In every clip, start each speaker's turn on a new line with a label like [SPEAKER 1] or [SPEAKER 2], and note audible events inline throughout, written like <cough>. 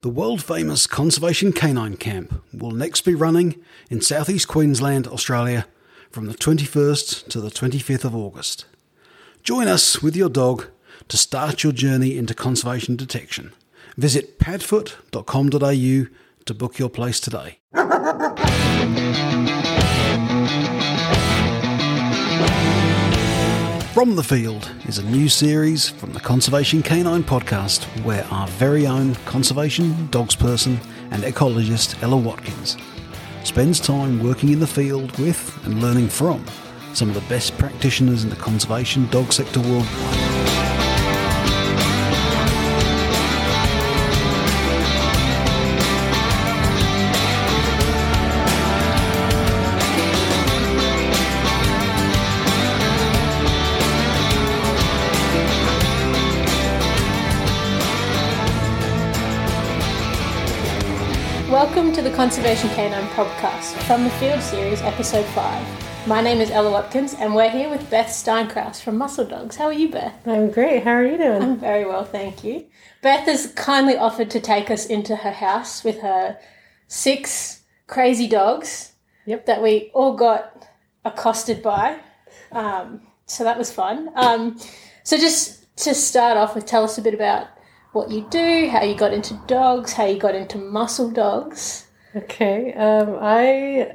[SPEAKER 1] The world famous Conservation Canine Camp will next be running in southeast Queensland, Australia from the 21st to the 25th of August. Join us with your dog to start your journey into conservation detection. Visit padfoot.com.au to book your place today. <laughs> From the Field is a new series from the Conservation Canine podcast where our very own conservation dogs person and ecologist Ella Watkins spends time working in the field with and learning from some of the best practitioners in the conservation dog sector worldwide.
[SPEAKER 2] Conservation Canine podcast from the Field Series, Episode 5. My name is Ella Watkins, and we're here with Beth Steinkraus from Mussel Dogs. How are you, Beth?
[SPEAKER 3] I'm great. How are you doing?
[SPEAKER 2] I'm <laughs> very well, thank you. Beth has kindly offered to take us into her house with her six crazy dogs
[SPEAKER 3] Yep.
[SPEAKER 2] that we all got accosted by. Um, so that was fun. Um, so, just to start off with, tell us a bit about what you do, how you got into dogs, how you got into mussel dogs.
[SPEAKER 3] Okay. Um, I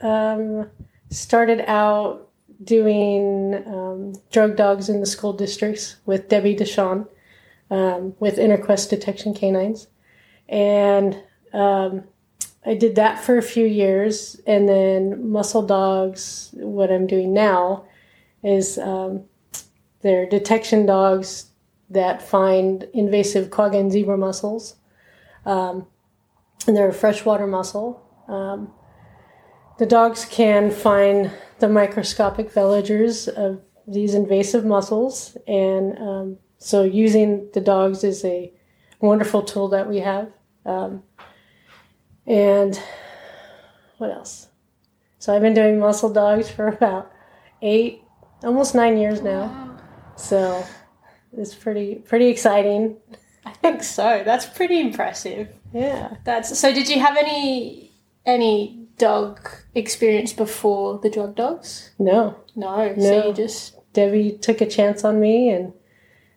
[SPEAKER 3] um, started out doing um, drug dogs in the school districts with Debbie Deshawn um, with Interquest Detection Canines. And um, I did that for a few years. And then Mussel Dogs, what I'm doing now, is um, they're detection dogs that find invasive quagga and zebra mussels. Um, and they're a freshwater mussel. Um, the dogs can find the microscopic veligers of these invasive mussels, and um, so using the dogs is a wonderful tool that we have. Um, and what else? So I've been doing mussel dogs for <laughs> about eight, almost nine years now. So it's pretty pretty exciting.
[SPEAKER 2] I think so. That's pretty impressive.
[SPEAKER 3] Yeah.
[SPEAKER 2] That's so. Did you have any any dog experience before the drug dogs?
[SPEAKER 3] No,
[SPEAKER 2] No. So you just
[SPEAKER 3] Debbie took a chance on me, and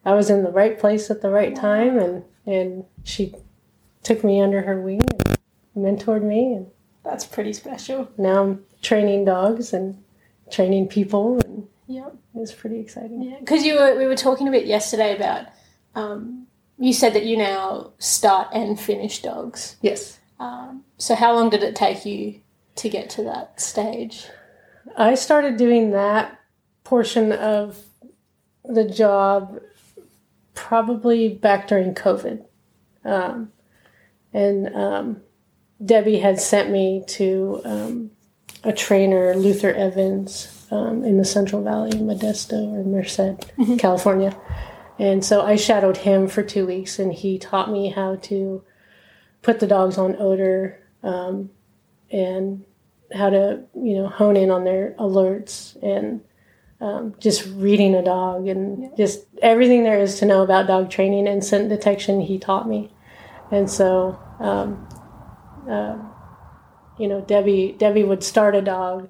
[SPEAKER 3] I was in the right place at the right time, and and she took me under her wing and mentored me, and
[SPEAKER 2] that's pretty special.
[SPEAKER 3] now I'm training dogs and training people, and
[SPEAKER 2] Yep.
[SPEAKER 3] it's pretty exciting.
[SPEAKER 2] Yeah. Because you were we were talking a bit yesterday about. Um, you said that you now start and finish dogs.
[SPEAKER 3] Yes,
[SPEAKER 2] Um, so how long did it take you to get to that stage?
[SPEAKER 3] I started doing that portion of the job probably back during COVID. Um, and um, Debbie had sent me to um, a trainer, Luther Evans, um, in the Central Valley Modesto or Merced, California. And so I shadowed him for two weeks, and he taught me how to put the dogs on odor um, and how to you know hone in on their alerts and um, just reading a dog and just everything there is to know about dog training and scent detection he taught me. And so um, uh, you know debbie debbie would start a dog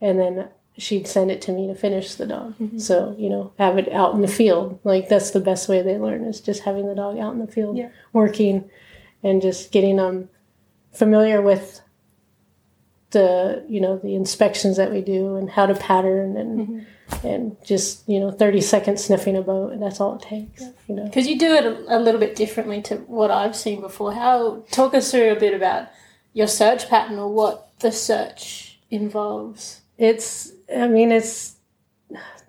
[SPEAKER 3] and then she'd send it to me to finish the dog. Mm-hmm. So you know have it out in the field. Like that's the best way they learn is just having the dog out in the field
[SPEAKER 2] Yeah.
[SPEAKER 3] working and just getting them familiar with the you know the inspections that we do and how to pattern and mm-hmm. and just you know 30 seconds sniffing a boat. And that's all it takes you know.
[SPEAKER 2] Because you do it a, a little bit differently to what I've seen before. How talk us through a bit about your search pattern or what the search involves.
[SPEAKER 3] It's i mean it's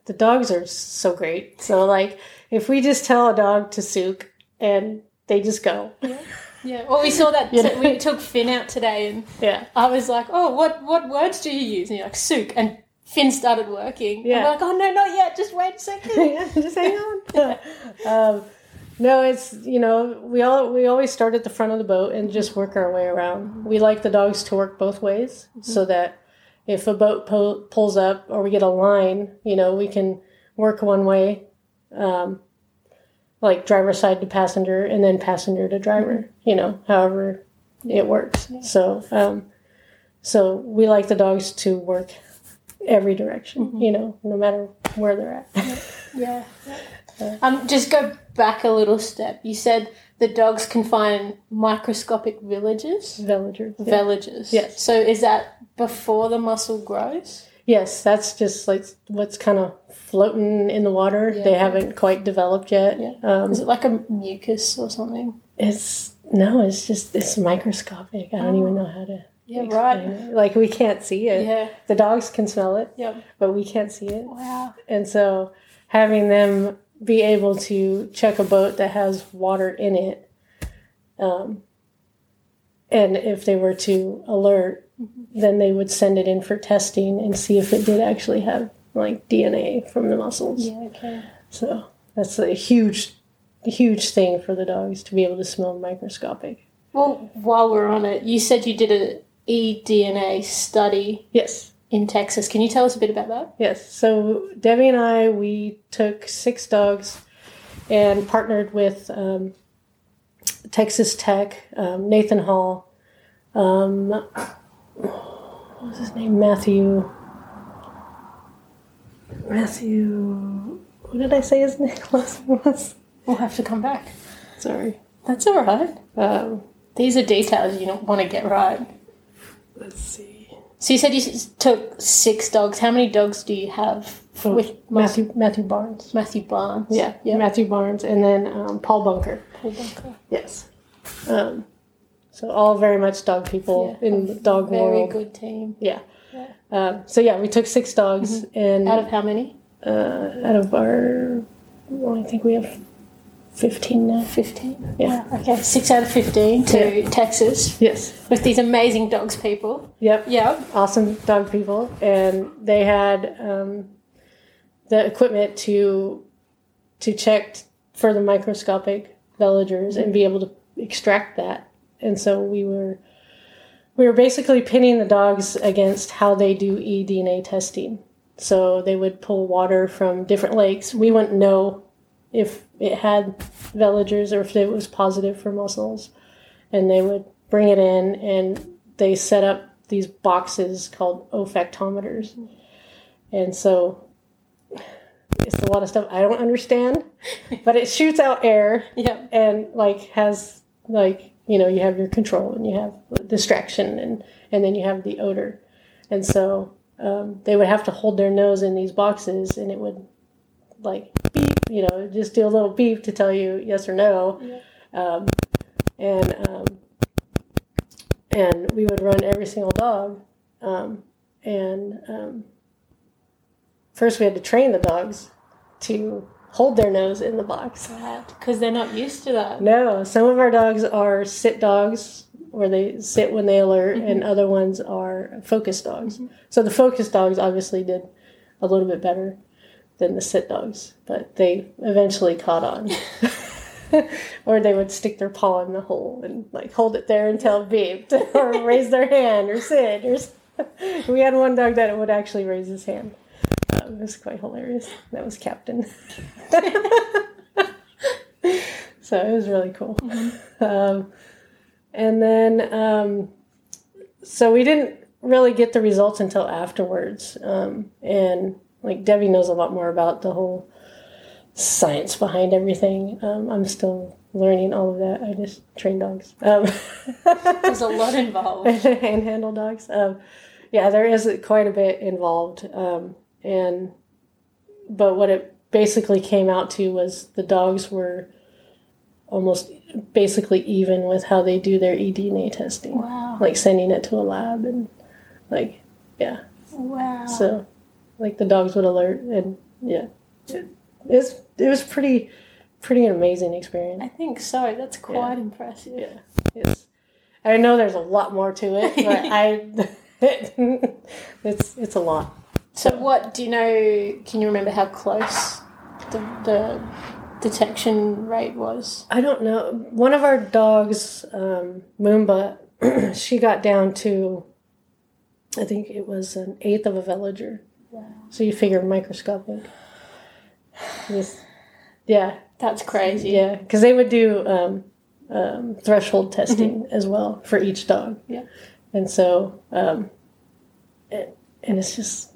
[SPEAKER 3] the dogs are so great so like if we just tell a dog to sook and they just go
[SPEAKER 2] Yeah. Yeah. Well, we saw that <laughs> we took Finn out today, and
[SPEAKER 3] yeah
[SPEAKER 2] I was like, "Oh, what what words do you use?" And you're like, "Sook," and Finn started working.
[SPEAKER 3] Yeah.
[SPEAKER 2] And we're like, "Oh no, not yet. Just wait a second. <laughs>
[SPEAKER 3] yeah, just hang on. <laughs> um, no, it's you know we all we always start at the front of the boat and just work our way around. We like the dogs to work both ways, so that if a boat po- pulls up or we get a line, you know, we can work one way, um, like driver side to passenger, and then passenger to driver. you know, however it works. So, um, so we like the dogs to work every direction, you know, no matter where they're at. <laughs>
[SPEAKER 2] Yeah. Um, just go back a little step. You said the dogs can find microscopic villages.
[SPEAKER 3] Veligers. yeah.
[SPEAKER 2] Villages.
[SPEAKER 3] Yes.
[SPEAKER 2] So is that before the mussel grows?
[SPEAKER 3] Yes, that's just like what's kind of floating in the water. They haven't quite developed yet.
[SPEAKER 2] Yeah.
[SPEAKER 3] Um,
[SPEAKER 2] Is it like a mucus or something?
[SPEAKER 3] it's no, it's just it's microscopic. I don't even know how to.
[SPEAKER 2] Yeah. Right.
[SPEAKER 3] it. Like we can't see it.
[SPEAKER 2] Yeah.
[SPEAKER 3] The dogs can smell it,
[SPEAKER 2] Yep.
[SPEAKER 3] but we can't see it.
[SPEAKER 2] Wow.
[SPEAKER 3] And so having them be able to check a boat that has water in it, um, and if they were to alert, then they would send it in for testing and see if it did actually have like DNA from the mussels.
[SPEAKER 2] Yeah. Okay.
[SPEAKER 3] So that's a huge, huge thing for the dogs to be able to smell microscopic.
[SPEAKER 2] Well, while we're on it, you said you did a eDNA study
[SPEAKER 3] Yes.
[SPEAKER 2] in Texas. Can you tell us a bit about that?
[SPEAKER 3] Yes. So Debbie and I, we took six dogs and partnered with um, Texas Tech, um, Nathan Hall, um, what was his name? Matthew. Matthew. What did I say his name <laughs> last was?
[SPEAKER 2] We'll have to come back.
[SPEAKER 3] Sorry.
[SPEAKER 2] That's all right.
[SPEAKER 3] Um,
[SPEAKER 2] These are details you don't want to get right.
[SPEAKER 3] let's see.
[SPEAKER 2] So you said you s- took six dogs. How many dogs do you have with Matthew,
[SPEAKER 3] Matthew Matthew Barnes.
[SPEAKER 2] Matthew Barnes?
[SPEAKER 3] Yeah,
[SPEAKER 2] Yeah.
[SPEAKER 3] Matthew Barnes, and then um, Paul Bunker.
[SPEAKER 2] Paul Bunker.
[SPEAKER 3] Yes. Um, so all very much dog people
[SPEAKER 2] Yeah.
[SPEAKER 3] in the dog world.
[SPEAKER 2] Very
[SPEAKER 3] world.
[SPEAKER 2] good team.
[SPEAKER 3] Yeah. Um, so yeah, we took six dogs, and
[SPEAKER 2] Out of how many?
[SPEAKER 3] uh, out of our, well, I think we have fifteen now.
[SPEAKER 2] 15.
[SPEAKER 3] Yeah.
[SPEAKER 2] Wow, Okay, six out of 15 to Texas
[SPEAKER 3] Yes.
[SPEAKER 2] with these amazing dogs people.
[SPEAKER 3] Yep.
[SPEAKER 2] Yeah.
[SPEAKER 3] Awesome dog people, and they had um, the equipment to to check for the microscopic veligers and be able to extract that. And so we were we were basically pinning the dogs against how they do eDNA testing. So they would pull water from different lakes. We wouldn't know if it had veligers or if it was positive for mussels. And they would bring it in and they set up these boxes called olfactometers. And so it's a lot of stuff I don't understand, <laughs> but it shoots out air
[SPEAKER 2] Yeah.
[SPEAKER 3] and like has like you know you have your control and you have distraction and and then you have the odor and so um, they would have to hold their nose in these boxes and it would like beep you know just do a little beep to tell you yes or no. Um, and um, and we would run every single dog um, and um, first we had to train the dogs to hold their nose in the box.
[SPEAKER 2] Because they're not used to that.
[SPEAKER 3] no, some of our dogs are sit dogs where they sit when they alert, and other ones are focus dogs. So the focus dogs obviously did a little bit better than the sit dogs, but they eventually caught on. <laughs> <laughs> or they would stick their paw in the hole and like hold it there until it beeped, or raise their hand, or sit. Or <laughs> we had one dog that would actually raise his hand. Uh, it was quite hilarious. That was Captain. so it was really cool. Um, and then, um, so we didn't really get the results until afterwards. Um, and like Debbie knows a lot more about the whole science behind everything. Um, I'm still learning all of that. I just train dogs. Um, <laughs>
[SPEAKER 2] There's a lot involved. <laughs>
[SPEAKER 3] and handle dogs. Um, yeah, there is quite a bit involved. Um, and but what it basically came out to was the dogs were almost basically even with how they do their eDNA testing,
[SPEAKER 2] Wow.
[SPEAKER 3] like sending it to a lab and like yeah.
[SPEAKER 2] Wow.
[SPEAKER 3] So like the dogs would alert and yeah, it, it was it was pretty pretty amazing experience.
[SPEAKER 2] I think so. That's quite impressive.
[SPEAKER 3] Yeah, it's. I know there's a lot more to it, but <laughs> I, <laughs> it's it's a lot.
[SPEAKER 2] So, what do you know? Can you remember how close the, the detection rate was?
[SPEAKER 3] I don't know. One of our dogs, um, Moomba, <clears throat> she got down to, I think it was an eighth of a veliger. So you figure microscopic. <sighs> Just, yeah,
[SPEAKER 2] That's crazy.
[SPEAKER 3] yeah, because they would do um, um, threshold testing as well for each dog.
[SPEAKER 2] Yeah.
[SPEAKER 3] And so, um, it, and it's just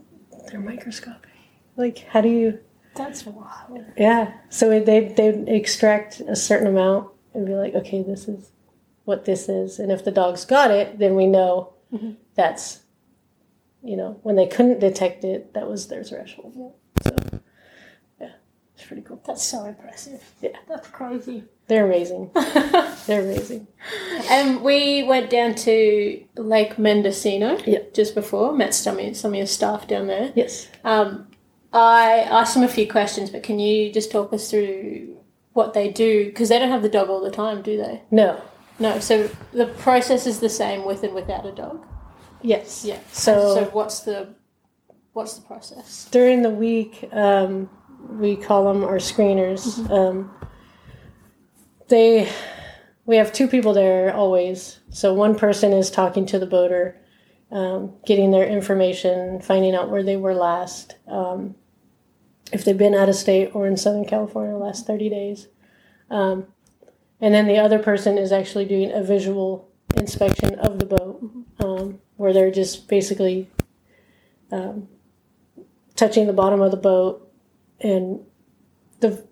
[SPEAKER 3] they're microscopic. Like, how do you?
[SPEAKER 2] That's wild.
[SPEAKER 3] Yeah. So they they extract a certain amount and be like, okay, this is what this is, and if the dog's got it, then we know that's, you know, when they couldn't detect it, that was their threshold. So, yeah, it's pretty cool.
[SPEAKER 2] That's so impressive.
[SPEAKER 3] Yeah.
[SPEAKER 2] That's crazy.
[SPEAKER 3] They're amazing. <laughs> They're amazing.
[SPEAKER 2] And we went down to Lake Mendocino
[SPEAKER 3] Yeah.
[SPEAKER 2] just before, met some of, some of your staff down there.
[SPEAKER 3] Yes.
[SPEAKER 2] Um, I asked them a few questions, but can you just talk us through what they do? Because they don't have the dog all the time, do they?
[SPEAKER 3] No.
[SPEAKER 2] No, so the process is the same with and without a dog.
[SPEAKER 3] Yes.
[SPEAKER 2] Yeah.
[SPEAKER 3] So-
[SPEAKER 2] so what's the what's the process?
[SPEAKER 3] during the week, um, we call them our screeners. Um, they, we have two people there always. So one person is talking to the boater, um, getting their information, finding out where they were last, um, if they've been out of state or in Southern California the last thirty days, um, and then the other person is actually doing a visual inspection of the boat, um, where they're just basically touching the bottom of the boat and the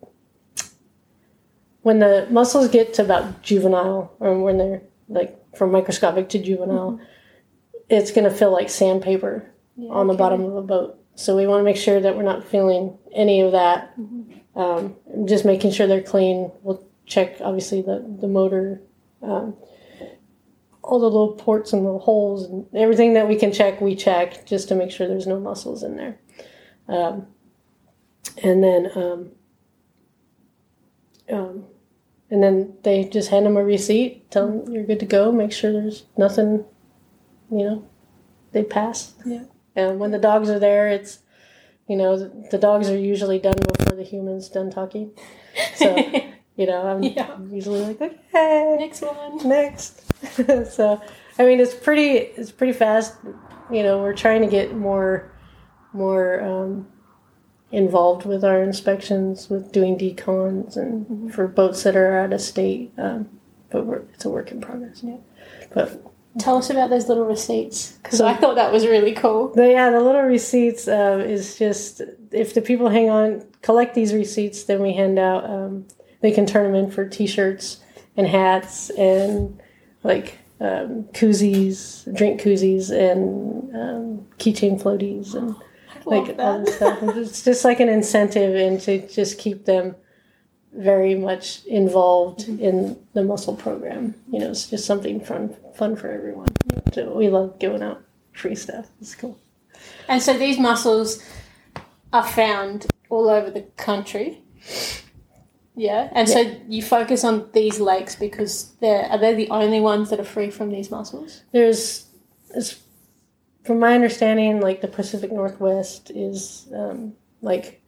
[SPEAKER 3] when the mussels get to about juvenile or when they're like from microscopic to juvenile it's going to feel like sandpaper on the bottom of the boat. So we want to make sure that we're not feeling any of that. Um, just making sure they're clean. We'll check obviously the, the motor um, all the little ports and the holes and everything that we can check we check just to make sure there's no mussels in there. Um, and then um, um, and then they just hand them a receipt tell them you're good to go make sure there's nothing you know they pass.
[SPEAKER 2] Yeah.
[SPEAKER 3] and when the dogs are there it's you know the, the dogs are usually done before the humans done talking. So <laughs> you know i'm
[SPEAKER 2] Yeah.
[SPEAKER 3] usually like okay
[SPEAKER 2] Next one.
[SPEAKER 3] next. <laughs> so, I mean, it's pretty. It's pretty fast. You know, we're trying to get more, more um, involved with our inspections, with doing decons, and for boats that are out of state. Um, but we're, it's a work in progress. Yeah. But
[SPEAKER 2] Tell us about those little receipts because I thought that was really cool.
[SPEAKER 3] the, yeah, the little receipts uh, is just if the people hang on, collect these receipts, then we hand out. Um, they can turn them in for T-shirts and hats and like um, koozies, drink koozies, and um, keychain floaties and like
[SPEAKER 2] Love
[SPEAKER 3] other
[SPEAKER 2] that.
[SPEAKER 3] stuff. It's <laughs> just like an incentive and to just keep them very much involved in the mussel program. You know, it's just something fun, fun for everyone. So we love giving out free stuff. It's cool.
[SPEAKER 2] And so these mussels are found all over the country. Yeah, and so you focus on these lakes because they're are they the only ones that are free from these mussels?
[SPEAKER 3] There's, as from my understanding, like the Pacific Northwest is um, like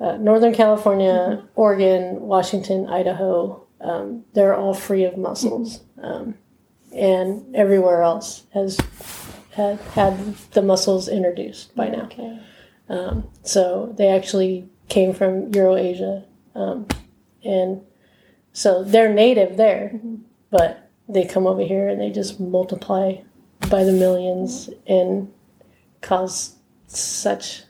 [SPEAKER 3] uh, Northern California, Oregon, Washington, Idaho. Um, they're all free of mussels, um, and everywhere else has had had the mussels introduced by now.
[SPEAKER 2] Okay.
[SPEAKER 3] Um, so they actually came from Eurasia, um, and so they're native there, but they come over here and they just multiply by the millions and cause such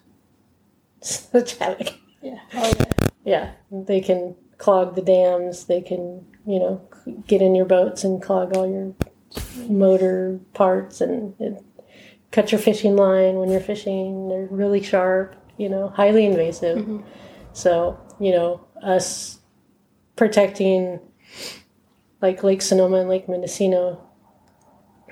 [SPEAKER 3] <laughs> such havoc.
[SPEAKER 2] Yeah. Oh, yeah.
[SPEAKER 3] Yeah, they can clog the dams. They can, you know, get in your boats and clog all your motor parts and it, cut your fishing line when you're fishing. They're really sharp, you know, highly invasive. So, you know, us protecting like Lake Sonoma and Lake Mendocino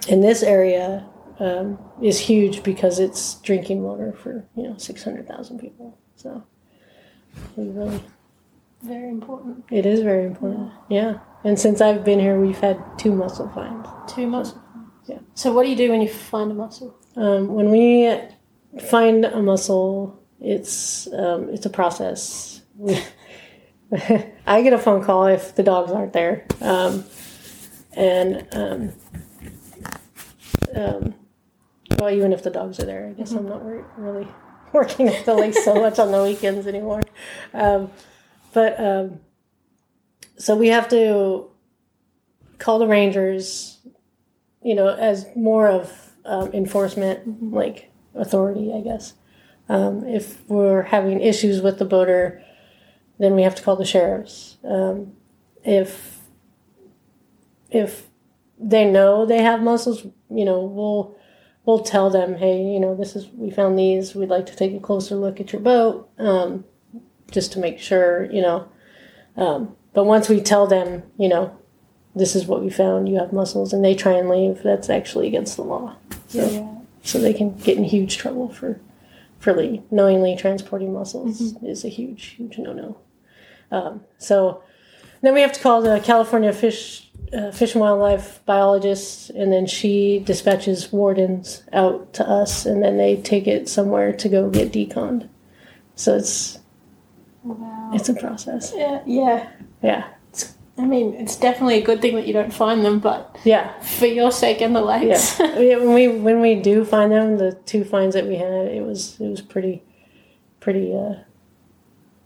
[SPEAKER 3] in this area um, is huge because it's drinking water for, you know, 600,000 people. So, it's really
[SPEAKER 2] Very important.
[SPEAKER 3] it is very important. Yeah. And since I've been here, we've had two mussel finds.
[SPEAKER 2] Two mussels.
[SPEAKER 3] Yeah.
[SPEAKER 2] So what do you do when you find a mussel?
[SPEAKER 3] Um, when we find a mussel, it's um, it's a process. <laughs> <laughs> I get a phone call if the dogs aren't there, um, and um, um, well, even if the dogs are there, I guess I'm not re- really <laughs> working at the lake so much on the weekends anymore. Um, but um, so we have to call the rangers, you know, as more of um, enforcement, like authority, I guess. Um, if we're having issues with the boater, then we have to call the sheriffs. Um, if if they know they have mussels, you know, we'll we'll tell them, hey, you know, this is we found these. We'd like to take a closer look at your boat, um, just to make sure, you know. Um, but once we tell them, you know, this is what we found, you have mussels, and they try and leave, that's actually against the law. So,
[SPEAKER 2] Yeah.
[SPEAKER 3] so they can get in huge trouble for for knowingly transporting mussels is a huge, huge no no. Um, so then we have to call the California Fish uh, Fish and Wildlife biologist, and then she dispatches wardens out to us, and then they take it somewhere to go get deconned. So it's
[SPEAKER 2] Wow.
[SPEAKER 3] it's a process.
[SPEAKER 2] Yeah. Yeah.
[SPEAKER 3] Yeah,
[SPEAKER 2] I mean, it's definitely a good thing that you don't find them, but
[SPEAKER 3] yeah,
[SPEAKER 2] for your sake and the
[SPEAKER 3] yeah.
[SPEAKER 2] lakes.
[SPEAKER 3] Yeah, <laughs> when we when we do find them, the two finds that we had, it was it was pretty pretty uh,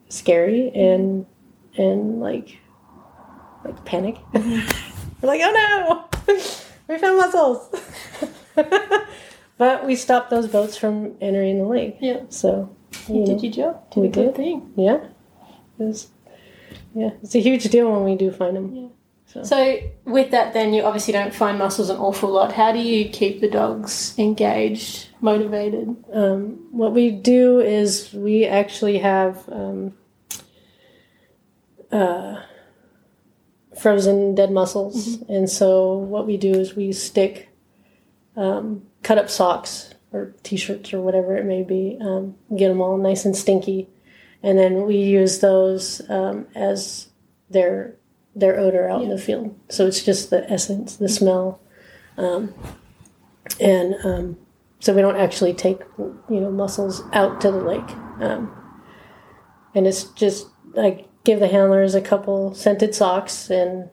[SPEAKER 3] scary and and like like panic. <laughs> We're like, oh no, <laughs> we found mussels. <laughs> but we stopped those boats from entering the lake.
[SPEAKER 2] Yeah.
[SPEAKER 3] So
[SPEAKER 2] you
[SPEAKER 3] you
[SPEAKER 2] did your job. Did
[SPEAKER 3] We
[SPEAKER 2] a good
[SPEAKER 3] did.
[SPEAKER 2] thing.
[SPEAKER 3] yeah, it was yeah, it's a huge deal when we do find them. Yeah.
[SPEAKER 2] So with that, then you obviously don't find mussels an awful lot. How do you keep the dogs engaged, motivated?
[SPEAKER 3] Um, what we do is we actually have um, uh, frozen dead mussels, and so what we do is we stick um, cut up socks or t-shirts or whatever it may be, um, get them all nice and stinky, and then we use those um, as their their odor out in the field. So it's just the essence, the smell, um, and um, so we don't actually take you know mussels out to the lake. Um, and it's just i give the handlers a couple scented socks and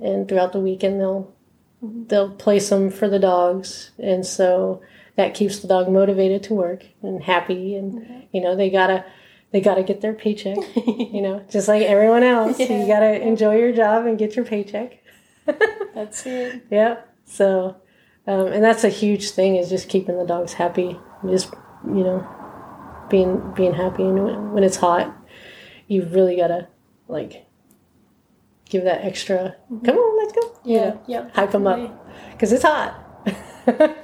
[SPEAKER 3] and throughout the weekend they'll they'll place them for the dogs and so that keeps the dog motivated to work and happy and you know they gotta they gotta get their paycheck you know <laughs> just like everyone else you gotta enjoy your job and get your paycheck <laughs>
[SPEAKER 2] That's it.
[SPEAKER 3] yeah. So, um, and that's a huge thing is just keeping the dogs happy. Just you know, being being happy. When it's hot, you really gotta like give that extra. Mm-hmm. Come on, let's go. You
[SPEAKER 2] Yeah.
[SPEAKER 3] know,
[SPEAKER 2] Yep.
[SPEAKER 3] hype them up because it's hot. <laughs>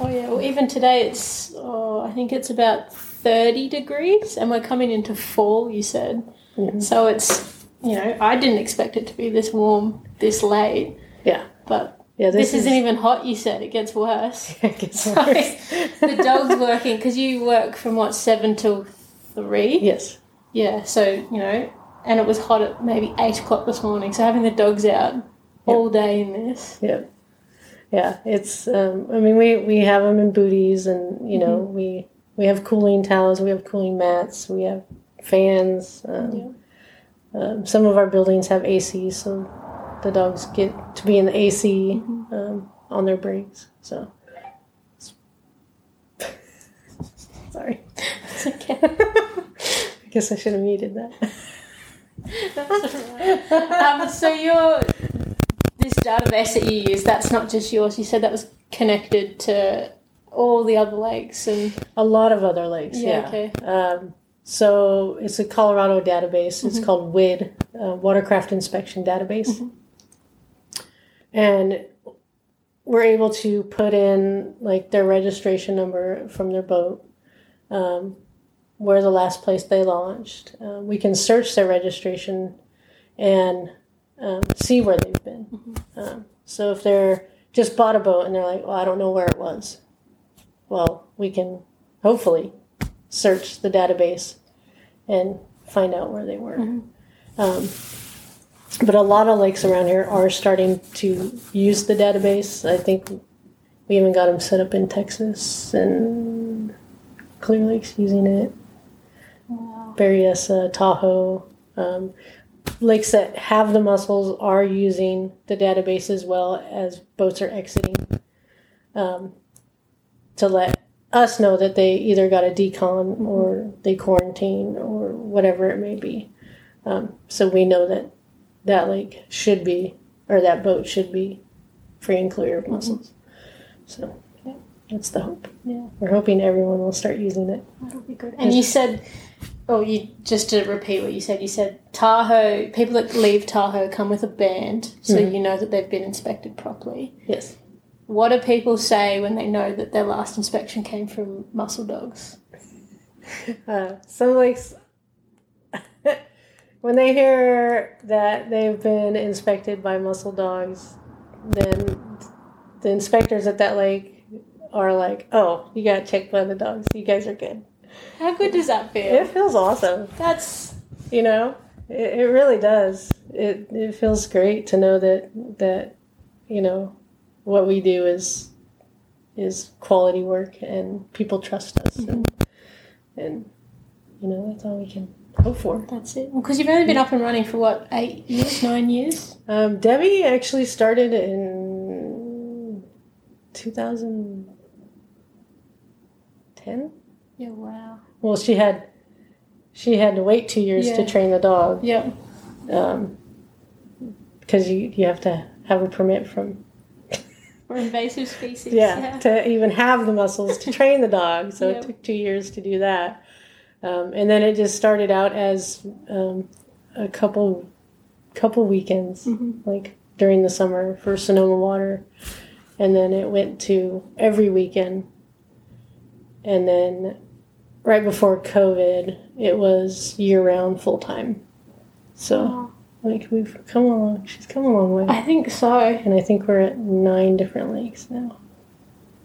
[SPEAKER 2] Oh yeah. Well, even today it's oh, I think it's about thirty degrees, and we're coming into fall. You said mm-hmm. so. It's you know I didn't expect it to be this warm this late,
[SPEAKER 3] yeah.
[SPEAKER 2] but
[SPEAKER 3] Yeah.
[SPEAKER 2] this,
[SPEAKER 3] This,
[SPEAKER 2] isn't
[SPEAKER 3] is.
[SPEAKER 2] even hot. You said it gets worse. <laughs>
[SPEAKER 3] it gets <laughs> worse.
[SPEAKER 2] the dog's working because you work from what seven till three.
[SPEAKER 3] yes.
[SPEAKER 2] Yeah, so you know, and it was hot at maybe eight o'clock this morning. So having the dogs out all day in this,
[SPEAKER 3] Yeah. Yeah, it's. Um, I mean, we we have them in booties, and you know, we we have cooling towels, we have cooling mats, we have fans. Um, um, some of our buildings have AC, so the dogs get to be in the AC um, on their breaks. So, <laughs> sorry.
[SPEAKER 2] it's okay. <laughs>
[SPEAKER 3] I guess I should have muted that.
[SPEAKER 2] um, so your this database that you use, that's not just yours. You said that was connected to all the other lakes and
[SPEAKER 3] A lot of other lakes.
[SPEAKER 2] Yeah,
[SPEAKER 3] Yeah.
[SPEAKER 2] okay.
[SPEAKER 3] Um, so it's a Colorado database. It's called WID, uh, Watercraft Inspection Database, and we're able to put in like their registration number from their boat, um, where the last place they launched. Uh, we can search their registration and um, see where they've been. Um, so if they're just bought a boat and they're like, well, I don't know where it was. Well, we can hopefully search the database and find out where they were. Um, but a lot of lakes around here are starting to use the database. I think we even got them set up in Texas and Clear Lake's using it. Berryessa, Tahoe. Um, lakes that have the mussels are using the database as well as boats are exiting um, to let us know that they either got a decon or they quarantine or whatever it may be. Um, so we know that that lake should be or that boat should be free and clear of mussels. So
[SPEAKER 2] Yeah.
[SPEAKER 3] that's the hope.
[SPEAKER 2] Yeah.
[SPEAKER 3] We're hoping everyone will start using it.
[SPEAKER 2] That'll be good. And you said, oh, you just to repeat what you said. You said Tahoe. People that leave Tahoe come with a band, so you know that they've been inspected properly.
[SPEAKER 3] Yes.
[SPEAKER 2] What do people say when they know that their last inspection came from mussel dogs? <laughs>
[SPEAKER 3] Uh, some lakes, <laughs> when they hear that they've been inspected by mussel dogs, then the inspectors at that lake are like, "Oh, you got checked by the dogs. You guys are good."
[SPEAKER 2] How good does that feel?
[SPEAKER 3] It feels awesome,
[SPEAKER 2] That's
[SPEAKER 3] you know. It, it really does. It it feels great to know that that you know what we do is is quality work and people trust us and and you know that's all we can hope for.
[SPEAKER 2] that's it. Because you've only been up and running for what eight years, nine years.
[SPEAKER 3] Um, Debbie actually started in 2010.
[SPEAKER 2] Yeah. Wow.
[SPEAKER 3] Well, she had she had to wait two years to train the dog
[SPEAKER 2] Yep.
[SPEAKER 3] because you you have to have a permit from
[SPEAKER 2] We're invasive species.
[SPEAKER 3] yeah, to even have the mussels to train the dog. So
[SPEAKER 2] Yep.
[SPEAKER 3] it took two years to do that, um, and then it just started out as um, a couple couple weekends, like during the summer for Sonoma Water, and then it went to every weekend, and then right before COVID, it was year round full time. So
[SPEAKER 2] Wow.
[SPEAKER 3] like we've come along. She's come a long way.
[SPEAKER 2] I think so.
[SPEAKER 3] And I think we're at nine different lakes now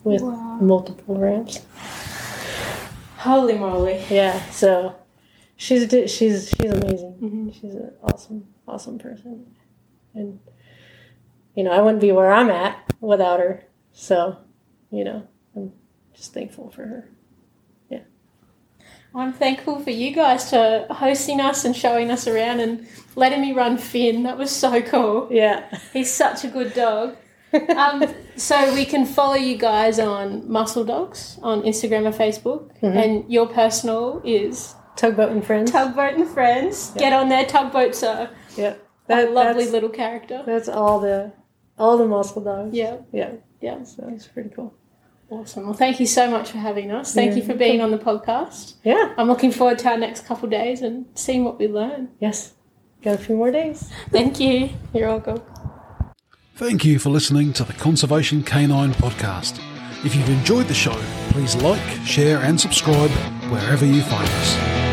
[SPEAKER 3] with
[SPEAKER 2] Wow.
[SPEAKER 3] multiple ramps.
[SPEAKER 2] Holy moly.
[SPEAKER 3] Yeah, so she's she's she's amazing.
[SPEAKER 2] Mhm.
[SPEAKER 3] She's an awesome awesome person, and you know I wouldn't be where I'm at without her. So you know I'm just thankful for her. Yeah.
[SPEAKER 2] I'm thankful for you guys for hosting us and showing us around and letting me run Finn. That was so cool.
[SPEAKER 3] Yeah,
[SPEAKER 2] He's such a good dog. <laughs> Um, so we can follow you guys on Mussel Dogs on Instagram or Facebook, and your personal is
[SPEAKER 3] tugboat and friends.
[SPEAKER 2] Tugboat and Friends. Get on there, Tugboat's a,
[SPEAKER 3] yeah,
[SPEAKER 2] a
[SPEAKER 3] that,
[SPEAKER 2] lovely little character.
[SPEAKER 3] that's all the all the mussel dogs.
[SPEAKER 2] Yeah,
[SPEAKER 3] yeah,
[SPEAKER 2] yeah,
[SPEAKER 3] so it's pretty cool.
[SPEAKER 2] Awesome. Well, thank you so much for having us. Thank you
[SPEAKER 3] You're
[SPEAKER 2] for being on the podcast.
[SPEAKER 3] Yeah,
[SPEAKER 2] I'm looking forward to our next couple days and seeing what we learn.
[SPEAKER 3] yes, got a few more days.
[SPEAKER 2] Thank you. You're welcome.
[SPEAKER 1] Thank you for listening to the Conservation Canine Podcast. If you've enjoyed the show, please like, share, and subscribe wherever you find us.